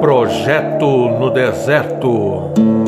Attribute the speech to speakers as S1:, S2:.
S1: Projeto no Deserto.